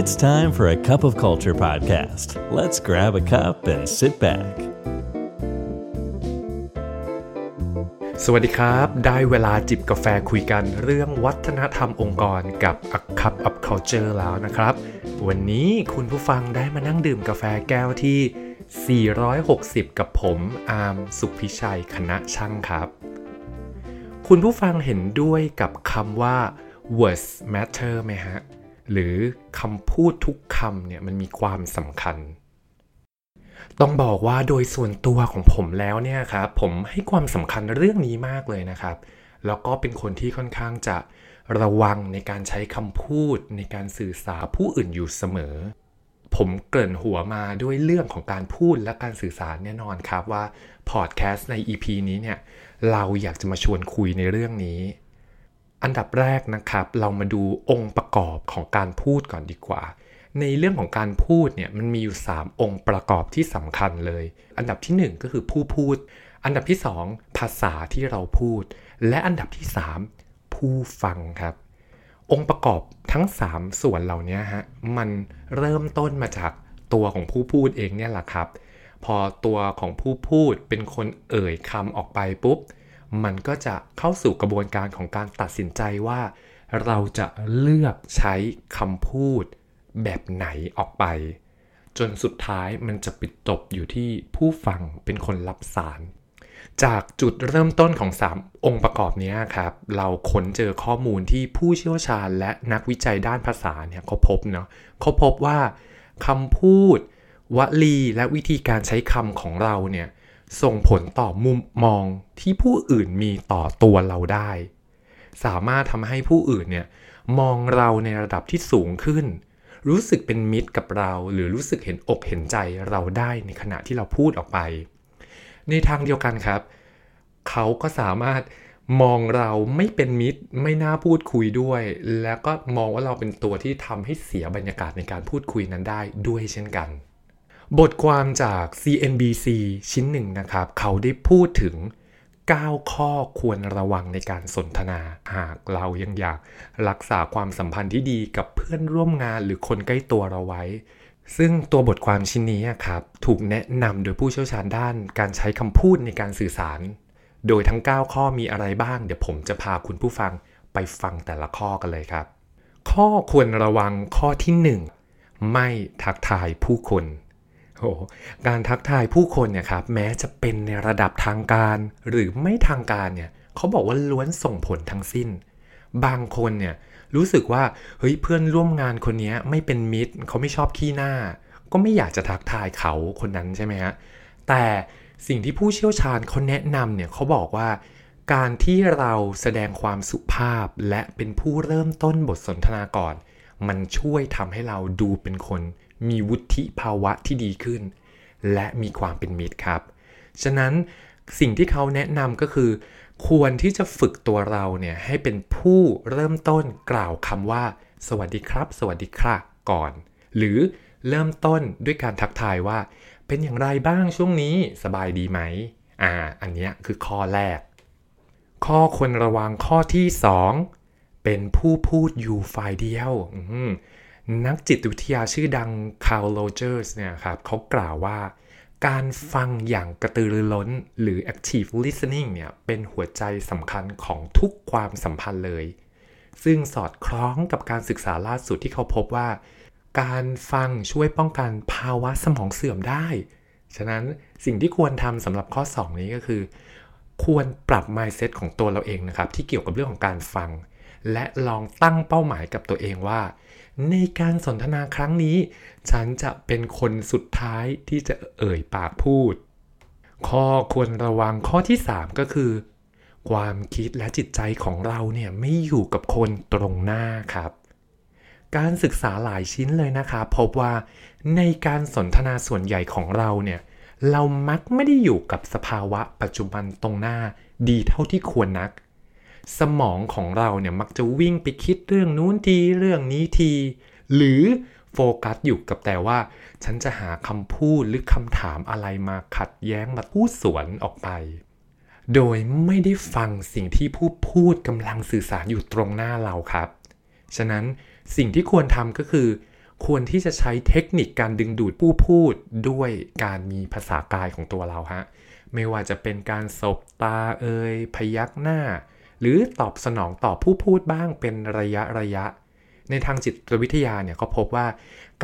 It's time for a cup of culture podcast. Let's grab a cup and sit back. สวัสดีครับ ได้เวลาจิบกาแฟคุยกันเรื่องวัฒนธรรมองค์กรกับ A Cup of Culture แล้วนะครับ วันนี้คุณผู้ฟังได้มานั่งดื่มกาแฟแก้วที่ 460 กับผมอาร์มสุพิชัยคณะช่างครับ คุณผู้ฟังเห็นด้วยกับคำว่า words matter ไหมฮะ หรือคำพูดทุกคำเนี่ยมันมีความสำคัญ ต้องบอกว่าโดยส่วนตัวของผมแล้วเนี่ยครับผมให้ความสำคัญเรื่องนี้มากเลยนะครับ แล้วก็เป็นคนที่ค่อนข้างจะระวังในการใช้คำพูดในการสื่อสารผู้อื่นอยู่เสมอ ผมเกริ่นหัวมาด้วยเรื่องของการพูดและการสื่อสารแน่นอนครับว่าพอดแคสต์ใน EP นี้เนี่ยเราอยากจะมาชวนคุยในเรื่องนี้ อันดับแรกนะครับ เรามาดูองค์ประกอบของการพูดก่อนดีกว่า ในเรื่องของการพูดเนี่ยมันมีอยู่ 3 องค์ประกอบที่สำคัญเลย อันดับที่ 1 ก็คือผู้พูด อันดับที่ 2 ภาษาที่เราพูด และอันดับที่ 3 ผู้ฟังครับ องค์ประกอบทั้ง 3 ส่วนเหล่านี้ฮะมันเริ่มต้นมาจากตัวของผู้พูดเองเนี่ยแหละครับ พอตัวของผู้พูดเป็นคนเอ่ยคำออกไปปุ๊บ มันก็จะเข้าสู่กระบวนการของการตัดสินใจว่า เราจะเลือกใช้คำพูดแบบไหนออกไป จนสุดท้ายมันจะปิดจบอยู่ที่ผู้ฟังเป็นคนรับสาร จากจุดเริ่มต้นของ 3 องค์ประกอบนี้ครับ เราค้นเจอข้อมูลที่ผู้เชี่ยวชาญและนักวิจัยด้านภาษาเนี่ยเขาพบเนาะเขาพบว่าคำพูด วลีและวิธีการใช้คำของเราเนี่ย ส่งผลต่อมุมมองที่ผู้อื่นมีต่อตัวเราได้ สามารถทำให้ผู้อื่นเนี่ยมองเราในระดับที่สูงขึ้น รู้สึกเป็นมิตรกับเรา หรือรู้สึกเห็นอกเห็นใจเราได้ในขณะที่เราพูดออกไป ในทางเดียวกันครับ เขาก็สามารถมองเราไม่เป็นมิตร ไม่น่าพูดคุยด้วย แล้วก็มองว่าเราเป็นตัวที่ทำให้เสียบรรยากาศในการพูดคุยนั้นได้ด้วยเช่นกัน บทความจาก CNBC ชิ้นหนึ่งนะครับ เขาได้พูดถึง 9 ข้อควรระวังในการสนทนา หากเรายังอยากรักษาความสัมพันธ์ที่ดีกับเพื่อนร่วมงานหรือคนใกล้ตัวเราไว้ ซึ่งตัวบทความชิ้นนี้ครับ ถูกแนะนำโดยผู้เชี่ยวชาญด้านการใช้คำพูดในการสื่อสาร โดยทั้ง 9 ข้อมีอะไรบ้าง เดี๋ยวผมจะพาคุณผู้ฟังไปฟังแต่ละข้อกันเลยครับ ข้อควรระวังข้อที่ 1 ไม่ทักทายผู้คน โอ้การทักทายผู้คนเนี่ยครับแม้จะเป็นในระดับทางการหรือไม่ทางการเนี่ยเขาบอกว่าล้วนส่งผลทั้งสิ้น บางคนเนี่ยรู้สึกว่าเฮ้ยเพื่อนร่วมงานคนนี้ไม่เป็นมิตรเขาไม่ชอบขี้หน้า ก็ไม่อยากจะทักทายเขาคนนั้นใช่ไหมฮะแต่สิ่งที่ผู้เชี่ยวชาญเขาแนะนำเนี่ยเขาบอกว่า การที่เราแสดงความสุภาพและเป็นผู้เริ่มต้นบทสนทนาก่อน มันช่วยทำให้เราดูเป็นคน มีวุฒิภาวะที่ดีขึ้น และมีความเป็นมิตรครับ ฉะนั้นสิ่งที่เขาแนะนำก็คือ ควรที่จะฝึกตัวเราเนี่ยให้เป็นผู้เริ่มต้นกล่าวคำว่า สวัสดีครับ สวัสดีค่ะก่อน หรือเริ่มต้นด้วยการทักทายว่า เป็นอย่างไรบ้างช่วงนี้สบายดีไหมอ่า อันนี้คือข้อแรก ข้อควรระวังข้อที่ 2 เป็นผู้พูดอยู่ฝ่ายเดียว นักจิตวิทยาชื่อดัง Carl Rogers เนี่ยครับเขากล่าวว่า การฟังอย่างกระตือรือร้นหรือ active listening เนี่ยเป็นหัวใจสำคัญของทุกความสัมพันธ์เลย ซึ่งสอดคล้องกับการศึกษาล่าสุดที่เขาพบว่า การฟังช่วยป้องกันภาวะสมองเสื่อมได้ ฉะนั้นสิ่งที่ควรทำสำหรับข้อ 2 นี้ก็คือ ควรปรับ mindset ของตัวเราเองนะครับที่เกี่ยวกับเรื่องของการฟัง และลองตั้งเป้าหมายกับตัวเองว่า ในการสนทนาครั้งนี้ ฉันจะเป็นคนสุดท้ายที่จะเอ่ยปากพูด ข้อควรระวังข้อที่ 3 ก็คือ ความคิดและจิตใจของเราเนี่ยไม่อยู่กับคนตรงหน้าครับ การศึกษาหลายชิ้นเลยนะคะพบว่าในการสนทนาส่วนใหญ่ของเราเนี่ยเรามักไม่ได้อยู่กับสภาวะปัจจุบันตรงหน้าดีเท่าที่ควรนัก สมองของเราเนี่ยมักจะวิ่งไปคิดเรื่องนู้นทีเรื่องนี้ทีหรือโฟกัสอยู่กับแต่ว่า ฉันจะหาคำพูดหรือคำถามอะไรมาขัดแย้งมาพูดสวนออกไป โดยไม่ได้ฟังสิ่งที่ผู้พูดกำลังสื่อสารอยู่ตรงหน้าเราครับ ฉะนั้นสิ่งที่ควรทำก็คือ ควรที่จะใช้เทคนิคการดึงดูดผู้พูดด้วยการมีภาษากายของตัวเราฮะ ไม่ว่าจะเป็นการสบตาเอ่ยพยักหน้า หรือตอบสนองต่อผู้พูดบ้างเป็นระยะระยะ ในทางจิตวิทยาเนี่ยเขาพบว่า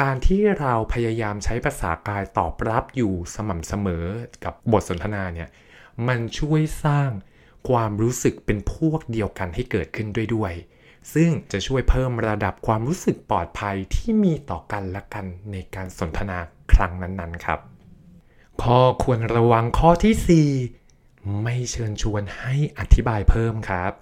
การที่เราพยายามใช้ภาษากายตอบรับอยู่สม่ำเสมอกับบทสนทนาเนี่ยมันช่วยสร้างความรู้สึกเป็นพวกเดียวกันให้เกิดขึ้นด้วยด้วย ซึ่งจะช่วยเพิ่มระดับความรู้สึกปลอดภัยที่มีต่อกันและกันในการสนทนาครั้งนั้นๆครับ ข้อควรระวังข้อที่ 4 ไม่เชิญชวนให้อธิบายเพิ่มครับ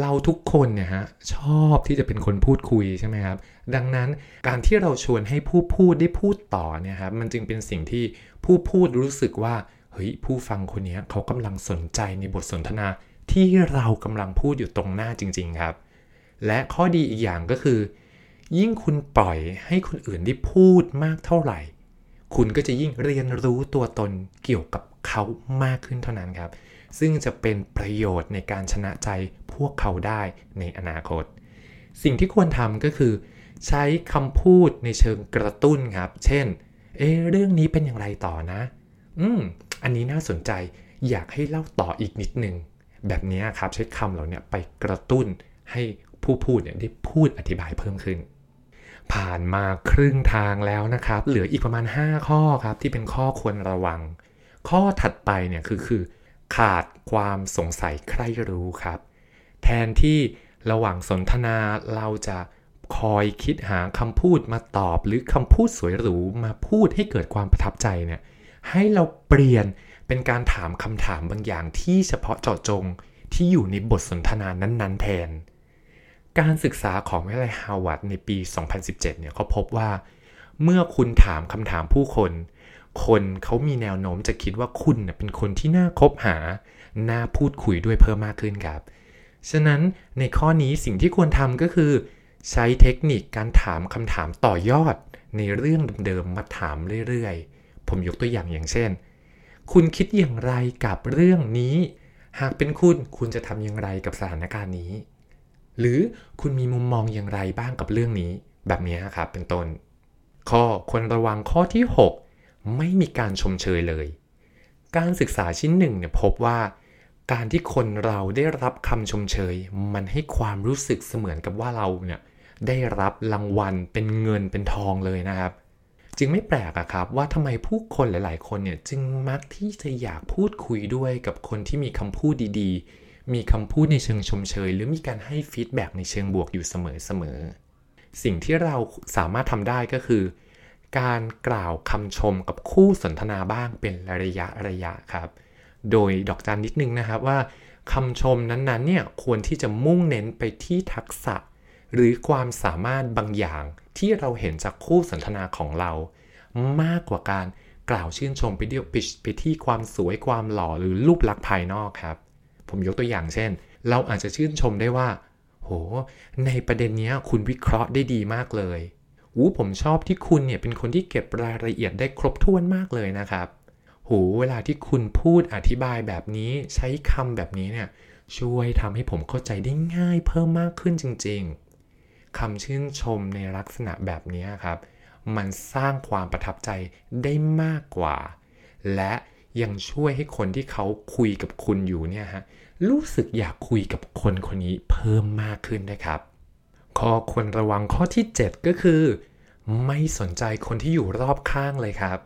เราทุกคนเนี่ยฮะชอบที่จะเป็นคนพูดคุยใช่ไหมครับ ดังนั้นการที่เราชวนให้ผู้พูดได้พูดต่อเนี่ยครับมันจึงเป็นสิ่งที่ผู้พูดรู้สึกว่าเฮ้ยผู้ฟังคนนี้เขากำลังสนใจในบทสนทนาที่เรากำลังพูดอยู่ตรงหน้าจริง ๆ ครับ และข้อดีอีกอย่างก็คือ ยิ่งคุณปล่อยให้คนอื่นได้พูดมากเท่าไหร่ คุณก็จะยิ่งเรียนรู้ตัวตนเกี่ยวกับเขามากขึ้นเท่านั้นครับ ซึ่งจะเป็นประโยชน์ในการชนะใจพวกเขาได้ในอนาคต สิ่งที่ควรทำก็คือ ใช้คำพูดในเชิงกระตุ้นครับ เช่น เอเรื่องนี้เป็นอย่างไรต่อนะ อืม อันนี้น่าสนใจ อยากให้เล่าต่ออีกนิดนึง แบบนี้ครับใช้คำเหล่านี้ไปกระตุ้นให้ผู้พูดเนี่ยได้พูดอธิบายเพิ่มขึ้น ผ่านมาครึ่งทางแล้วนะครับ เหลืออีกประมาณ 5 ข้อครับที่เป็นข้อควรระวัง ข้อถัดไปเนี่ยคือคือ ขาดความสงสัยใคร่รู้ครับ แทนที่ระหว่างสนทนาเราจะคอยคิดหาคำพูดมาตอบ หรือคำพูดสวยหรูมาพูดให้เกิดความประทับใจเนี่ยให้เราเปลี่ยนเป็นการถามคำถามบางอย่างที่เฉพาะเจาะจงที่อยู่ในบทสนทนานั้น ๆ แทน การศึกษาของวิทยาลัยฮาวาดในปี 2017 เนี่ยเขาพบว่า เมื่อคุณถามคำถามผู้คน คนเขามีแนวโน้มจะคิดว่าคุณเป็นคนที่น่าคบหา น่าพูดคุยด้วยเพิ่มมากขึ้นครับ ฉะนั้นในข้อนี้สิ่งที่ควรทำก็คือ ใช้เทคนิคการถามคำถามต่อยอด ในเรื่องเดิมๆมาถามเรื่อยๆ ผมยกตัวอย่างอย่างเช่น คุณคิดอย่างไรกับเรื่องนี้ หากเป็นคุณคุณจะทำอย่างไรกับสถานการณ์นี้ หรือคุณมีมุมมองอย่างไรบ้างกับเรื่องนี้ แบบนี้ครับเป็นต้น ข้อควรระวังข้อที่ 6 ไม่มีการชมเชยเลย การศึกษาชิ้นหนึ่งเนี่ยพบว่า การที่คนเราได้รับคำชมเชย มันให้ความรู้สึกเสมือนกับว่าเราเนี่ยได้รับรางวัลเป็นเงินเป็นทองเลยนะครับ จึงไม่แปลกอะครับว่าทำไมผู้คนหลาย ๆ คนเนี่ยจึงมักที่จะอยากพูดคุยด้วยกับคนที่มีคำพูดดีๆ มีคำพูดในเชิงชมเชย หรือมีการให้ฟีดแบ็ในเชิงบวกอยู่เสมอๆ สิ่งที่เราสามารถทำได้ก็คือ การกล่าวคำชมกับคู่สนทนาบ้างเป็นระยะระยะครับ โดยดอกจันนิดนึงนะครับว่าคำชมนั้นๆเนี่ยควรที่จะมุ่งเน้นไปที่ทักษะ หรือความสามารถบางอย่างที่เราเห็นจากคู่สนทนาของเรา มากกว่าการกล่าวชื่นชมไปเดียวไปที่ความสวยความหล่อหรือรูปลักษณ์ภายนอกครับ ผมยกตัวอย่างเช่น เราอาจจะชื่นชมได้ว่า โห ในประเด็นนี้คุณวิเคราะห์ได้ดีมากเลยอู้ผมชอบที่คุณเนี่ยเป็นคนที่เก็บรายละเอียดได้ครบถ้วนมากเลยนะครับโหเวลาที่คุณพูดอธิบายแบบนี้ใช้คำแบบนี้เนี่ยช่วยทำให้ผมเข้าใจได้ง่ายเพิ่มมากขึ้นจริง ๆคำชื่นชมในลักษณะแบบนี้ครับ มันสร้างความประทับใจได้มากกว่า และ ยังช่วยให้คนที่เขาคุยกับคุณอยู่เนี่ยฮะรู้สึกอยากคุยกับคนคนนี้เพิ่มมากขึ้นนะครับ ข้อควรระวังข้อที่ 7 ก็คือ ไม่สนใจคนที่อยู่รอบข้างเลยครับ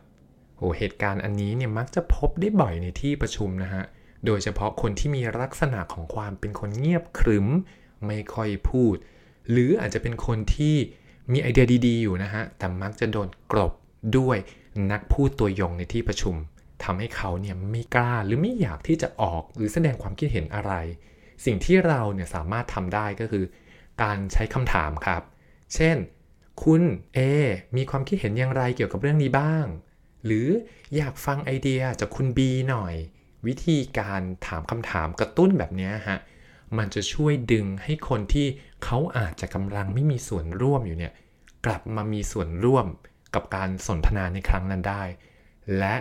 โอ้เหตุการณ์อันนี้เนี่ยมักจะพบได้บ่อยในที่ประชุมนะฮะโดยเฉพาะคนที่มีลักษณะของความเป็นคนเงียบขรึม ไม่ค่อยพูด หรืออาจจะเป็นคนที่มีไอเดียดีๆอยู่นะฮะแต่มักจะโดนกลบด้วยนักพูดตัวยงในที่ประชุม ทำให้เขาเนี่ยไม่กล้าหรือไม่อยากที่จะออกหรือแสดงความคิดเห็นอะไร สิ่งที่เราเนี่ยสามารถทำได้ก็คือ การใช้คำถามครับ เช่น คุณ A มีความคิดเห็นอย่างไรเกี่ยวกับเรื่องนี้บ้าง หรืออยากฟังไอเดียจากคุณ B หน่อย วิธีการถามคำถามกระตุ้นแบบนี้ฮะมันจะช่วยดึงให้คนที่เขาอาจจะกำลังไม่มีส่วนร่วมอยู่เนี่ยกลับมามีส่วนร่วมกับการสนทนาในครั้งนั้นได้ และ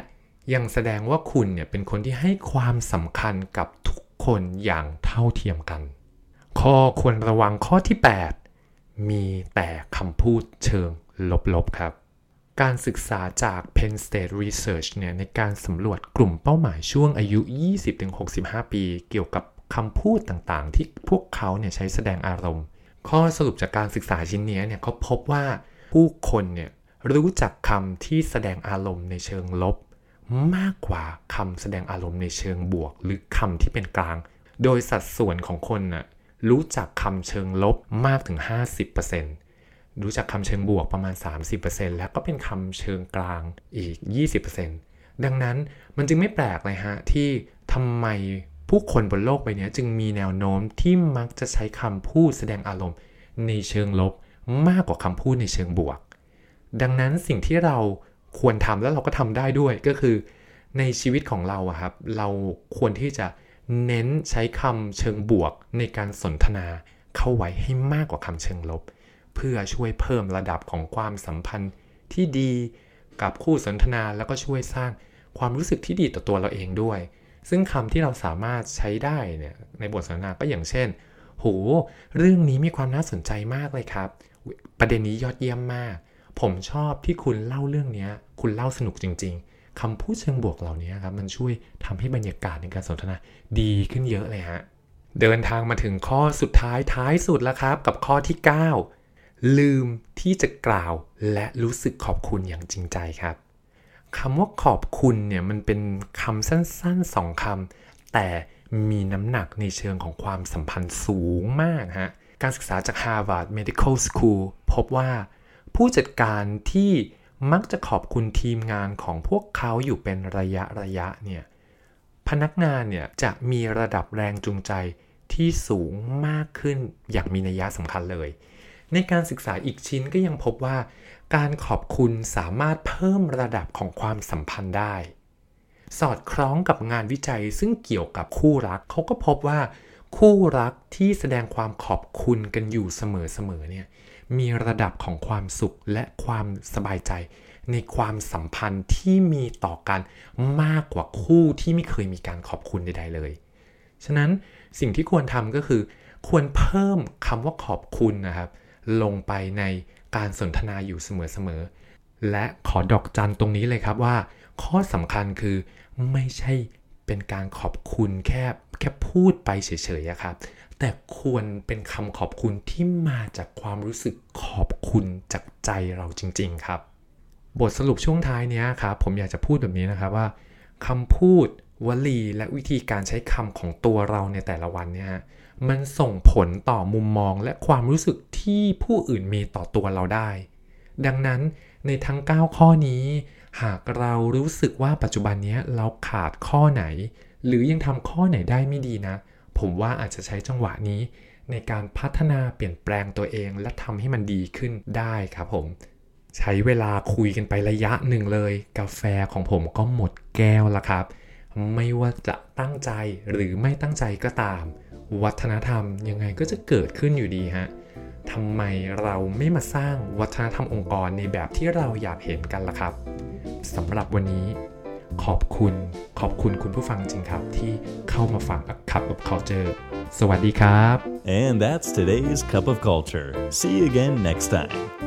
ยังแสดงว่าคุณเนี่ยเป็นคนที่ให้ความสำคัญกับทุกคนอย่างเท่าเทียมกัน ข้อควรระวังข้อที่ 8 มีแต่คำพูดเชิงลบๆครับ การศึกษาจาก Penn State Research เนี่ยในการสำรวจกลุ่มเป้าหมายช่วงอายุ 20-65 ปี เกี่ยวกับคำพูดต่างๆ ที่พวกเขาเนี่ยใช้แสดงอารมณ์ ข้อสรุปจากการศึกษาชิ้นนี้เนี่ยเขาพบว่าผู้คนเนี่ยรู้จักคำที่แสดงอารมณ์ในเชิงลบ มากกว่าคำแสดงอารมณ์ในเชิงบวก หรือคำที่เป็นกลาง โดยสัดส่วนของคนน่ะรู้จักคำเชิงลบมากถึง 50%รู้จักคำเชิงบวกประมาณ 30%แล้วก็เป็นคำเชิงกลางอีก 20%ดังนั้นมันจึงไม่แปลกเลยฮะ ที่ทำไมผู้คนบนโลกใบนี้จึงมีแนวโน้มที่มักจะใช้คำพูดแสดงอารมณ์ในเชิงลบมากกว่าคำพูดในเชิงบวก ดังนั้นสิ่งที่เรา ควรทำแล้วเราก็ทำได้ด้วยก็คือในชีวิตของเราอะครับ เราควรที่จะเน้นใช้คำเชิงบวกในการสนทนาเข้าไว้ให้มากกว่าคำเชิงลบ เพื่อช่วยเพิ่มระดับของความสัมพันธ์ที่ดีกับคู่สนทนาแล้วก็ช่วยสร้างความรู้สึกที่ดีต่อตัวเราเองด้วย ซึ่งคำที่เราสามารถใช้ได้เนี่ยในบทสนทนาก็อย่างเช่นโหเรื่องนี้มีความน่าสนใจมากเลยครับ ประเด็นนี้ยอดเยี่ยมมาก ผมชอบที่คุณเล่าเรื่องนี้คุณเล่าสนุกจริง ๆคำพูดเชิงบวกเหล่านี้ครับมันช่วยทำให้บรรยากาศในการสนทนาดีขึ้นเยอะเลยฮะเดินทางมาถึงข้อสุดท้ายท้ายสุดแล้วครับ กับข้อที่ 9 ลืมที่จะกล่าวและรู้สึกขอบคุณอย่างจริงใจครับคำว่าขอบคุณเนี่ยมันเป็นคำสั้นๆสองคำแต่มีน้ำหนักในเชิงของความสัมพันธ์สูงมากฮะการศึกษาจาก Harvard Medical School พบว่า ผู้จัดการที่มักจะขอบคุณทีมงานของพวกเขาอยู่เป็นระยะระยะเนี่ยพนักงานเนี่ยจะมีระดับแรงจูงใจที่สูงมากขึ้นอย่างมีนัยยะสำคัญเลย ในการศึกษาอีกชิ้นก็ยังพบว่า การขอบคุณสามารถเพิ่มระดับของความสัมพันธ์ได้ สอดคล้องกับงานวิจัยซึ่งเกี่ยวกับคู่รักเขาก็พบว่า คู่รักที่แสดงความขอบคุณกันอยู่เสมอๆเนี่ยมีระดับของความสุขและความสบายใจ ในความสัมพันธ์ที่มีต่อกันมากกว่าคู่ที่ไม่เคยมีการขอบคุณใด ๆเลย ฉะนั้นสิ่งที่ควรทำก็คือ ควรเพิ่มคำว่าขอบคุณนะครับ ลงไปในการสนทนาอยู่เสมอๆและขอดอกจันตรงนี้เลยครับว่า ข้อสำคัญคือไม่ใช่เป็นการขอบคุณแค่ แค่พูดไปเฉยๆครับ แต่ควรเป็นคำขอบคุณที่มาจากความรู้สึกขอบคุณจากใจเราจริง ๆ ครับ บทสรุปช่วงท้ายนี้ครับผมอยากจะพูดแบบนี้นะครับว่าคำพูดวลีและวิธีการใช้คำของตัวเราในแต่ละวันเนี่ยมันส่งผลต่อมุมมองและความรู้สึกที่ผู้อื่นมีต่อตัวเราได้ ดังนั้นในทั้ง 9 ข้อนี้ หากเรารู้สึกว่าปัจจุบันนี้เราขาดข้อไหน หรือยังทำข้อไหนได้ไม่ดีนะ ผมว่าอาจจะใช้จังหวะนี้ ในการพัฒนาเปลี่ยนแปลงตัวเอง และทำให้มันดีขึ้นได้ครับผม ใช้เวลาคุยกันไประยะหนึ่งเลย กาแฟของผมก็หมดแก้วแล้วครับ ไม่ว่าจะตั้งใจหรือไม่ตั้งใจก็ตาม วัฒนธรรมยังไงก็จะเกิดขึ้นอยู่ดีฮะทำไมเราไม่มาสร้างวัฒนธรรมองค์กรในแบบที่เราอยากเห็นกันล่ะครับสำหรับวันนี้ ขอบคุณ ขอบคุณคุณผู้ฟังจริงครับ ที่เข้ามาฟังคับกับ Culture สวัสดีครับ And that's today's Cup of Culture. See you again next time.